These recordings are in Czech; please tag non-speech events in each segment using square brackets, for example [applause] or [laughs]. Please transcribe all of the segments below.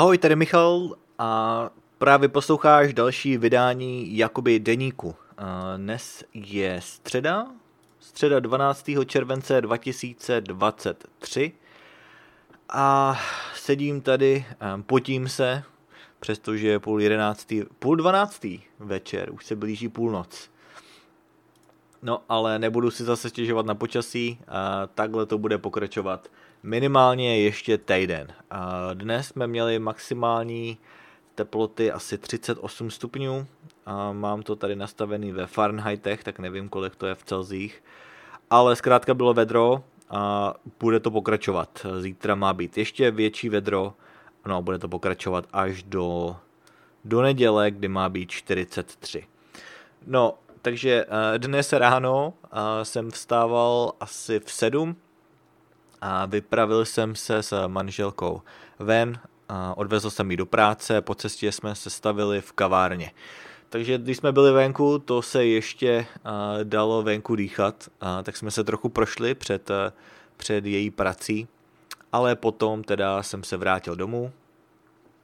Ahoj, tady Michal a právě posloucháš další vydání Jakoby deníku. Dnes je středa, středa 12. července 2023 a sedím tady, potím se, přestože je půl jedenáctý, půl dvanáctý večer, už se blíží půlnoc. No, ale nebudu si zase stěžovat na počasí, takhle to bude pokračovat minimálně ještě týden. Dnes jsme měli maximální teploty asi 38 stupňů mám to tady nastavený ve Fahrenheitech, tak nevím, kolik to je v Celzích. Ale zkrátka bylo vedro a bude to pokračovat. Zítra má být ještě větší vedro, no bude to pokračovat až do, do neděle, kdy má být 43. No, takže eh, dnes ráno eh, jsem vstával asi v 7 a vypravil jsem se s manželkou ven, odvezl jsem ji do práce, po cestě jsme se stavili v kavárně. Takže když jsme byli venku, to se ještě dalo venku dýchat, tak jsme se trochu prošli před, před její prací, ale potom teda jsem se vrátil domů.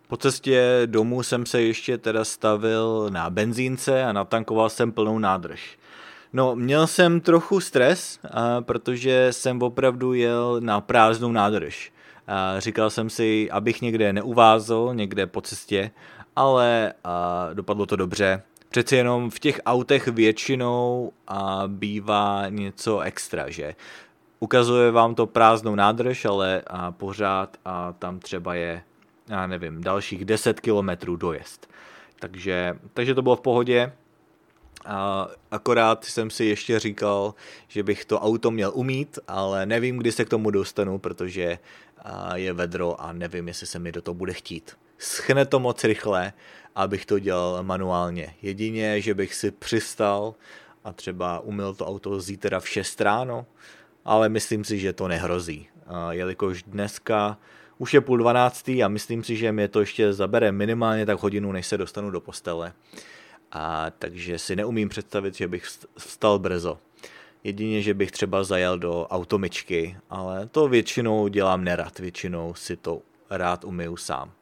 Po cestě domů jsem se ještě teda stavil na benzínce a natankoval jsem plnou nádrž. No, měl jsem trochu stres, a, protože jsem opravdu jel na prázdnou nádrž. A, říkal jsem si, abych někde neuvázl, někde po cestě, ale a, dopadlo to dobře. Přeci jenom v těch autech většinou a, bývá něco extra, že? Ukazuje vám to prázdnou nádrž, ale a, pořád a tam třeba je, já nevím, dalších 10 kilometrů dojezd. Takže, takže to bylo v pohodě, a akorát jsem si ještě říkal, že bych to auto měl umít, ale nevím, kdy se k tomu dostanu, protože je vedro a nevím, jestli se mi do toho bude chtít. Schne to moc rychle, abych to dělal manuálně. Jedině, že bych si přistal a třeba umil to auto zítra v 6 ráno, ale myslím si, že to nehrozí. Jelikož dneska už je půl dvanáctý a myslím si, že mě to ještě zabere minimálně tak hodinu, než se dostanu do postele a takže si neumím představit, že bych vstal brzo. Jedině, že bych třeba zajel do automyčky, ale to většinou dělám nerad, většinou si to rád umiju sám.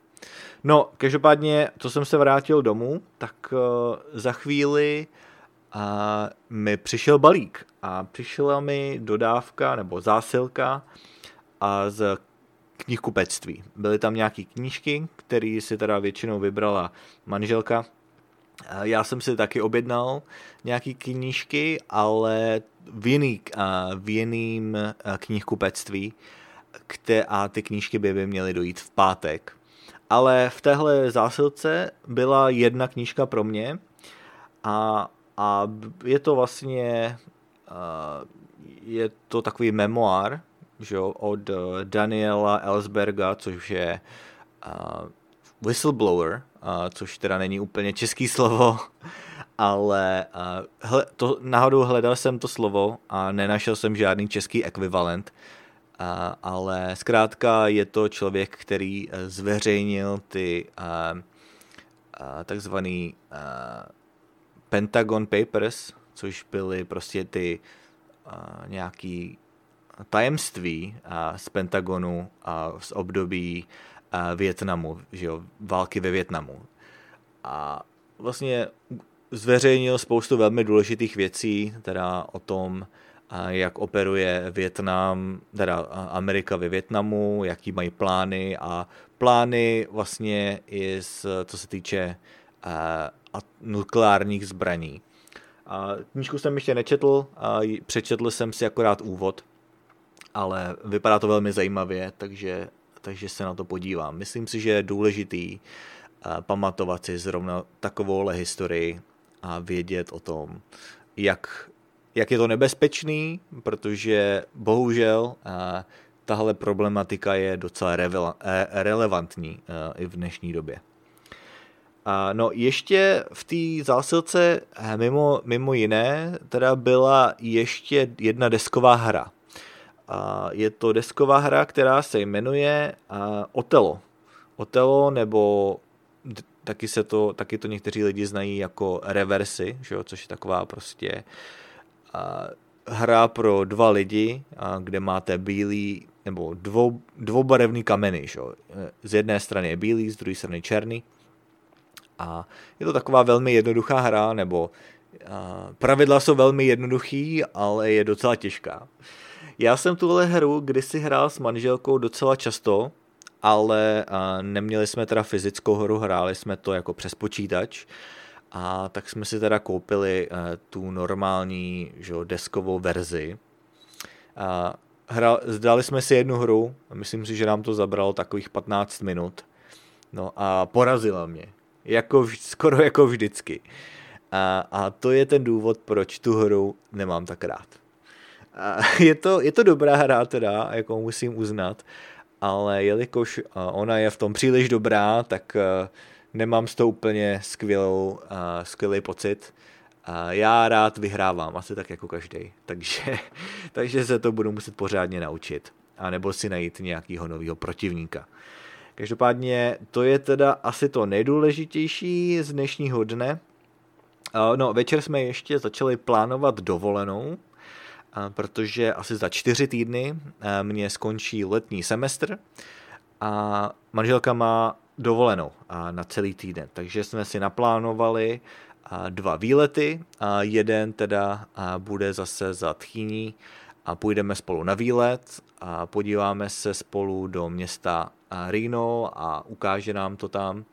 No, každopádně, co jsem se vrátil domů, tak uh, za chvíli uh, mi přišel balík a přišla mi dodávka nebo zásilka a z knihkupectví. Byly tam nějaké knížky, které si teda většinou vybrala manželka, já jsem si taky objednal nějaký knížky, ale v, jiný, v jiným knihkupectví a ty knížky by, by měly dojít v pátek. Ale v téhle zásilce byla jedna knížka pro mě a, a je to vlastně je to takový memoár že, od Daniela Ellsberga, což je whistleblower, což teda není úplně český slovo, [laughs] ale hle, to, náhodou hledal jsem to slovo a nenašel jsem žádný český ekvivalent, ale zkrátka je to člověk, který zveřejnil ty takzvaný Pentagon Papers, což byly prostě ty nějaký tajemství z Pentagonu a z období Větnamu, že jo, války ve Větnamu. A vlastně zveřejnil spoustu velmi důležitých věcí, teda o tom, jak operuje Větnam, teda Amerika ve Větnamu, jaký mají plány a plány vlastně i z, co se týče nukleárních zbraní. A knížku jsem ještě nečetl, a přečetl jsem si akorát úvod, ale vypadá to velmi zajímavě, takže takže se na to podívám. Myslím si, že je důležitý eh, pamatovat si zrovna takovouhle historii a vědět o tom, jak, jak je to nebezpečný, protože bohužel eh, tahle problematika je docela eh, relevantní i v dnešní době. No ještě v té zásilce mimo, mimo jiné teda byla ještě jedna desková hra. A je to desková hra, která se jmenuje Otelo. Otelo nebo taky, se to, taky to někteří lidi znají jako reversy, že jo, což je taková prostě hra pro dva lidi, kde máte bílý nebo dvou, dvoubarevný kameny. Že? Z jedné strany je bílý, z druhé strany černý. A je to taková velmi jednoduchá hra, nebo a, pravidla jsou velmi jednoduchý, ale je docela těžká. Já jsem tuhle hru kdysi hrál s manželkou docela často, ale neměli jsme teda fyzickou hru, hráli jsme to jako přes počítač. A tak jsme si teda koupili tu normální že, deskovou verzi. A hra, zdali jsme si jednu hru, myslím si, že nám to zabralo takových 15 minut. No a porazila mě. Jako, skoro jako vždycky. A, a to je ten důvod, proč tu hru nemám tak rád. [laughs] Je, to, je to dobrá hra teda, jako musím uznat, ale jelikož ona je v tom příliš dobrá, tak uh, nemám z toho úplně skvělou, uh, skvělý pocit. Já rád vyhrávám, asi tak jako každý. [laughs] Takže, takže se to budu muset pořádně naučit. A nebo si najít nějakého nového protivníka. Každopádně to je teda asi to nejdůležitější z dnešního dne. No, večer jsme ještě začali plánovat dovolenou, protože asi za čtyři týdny uh, mě skončí letní semestr a manželka má dovolenou na celý týden. Takže jsme si naplánovali dva výlety. A jeden teda bude zase za Tchýní a půjdeme spolu na výlet a podíváme se spolu do města Reno a ukáže nám to tam.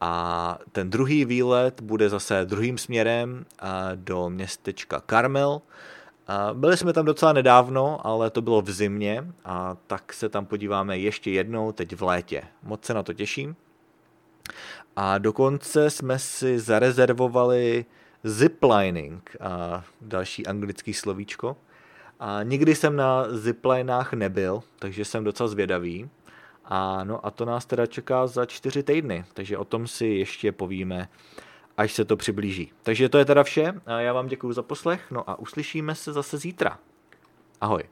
A ten druhý výlet bude zase druhým směrem do městečka Carmel, byli jsme tam docela nedávno, ale to bylo v zimě a tak se tam podíváme ještě jednou teď v létě. Moc se na to těším. A dokonce jsme si zarezervovali ziplining, a další anglický slovíčko. A nikdy jsem na ziplinách nebyl, takže jsem docela zvědavý. A, no a to nás teda čeká za čtyři týdny, takže o tom si ještě povíme až se to přiblíží. Takže to je teda vše. Já vám děkuji za poslech, no a uslyšíme se zase zítra. Ahoj.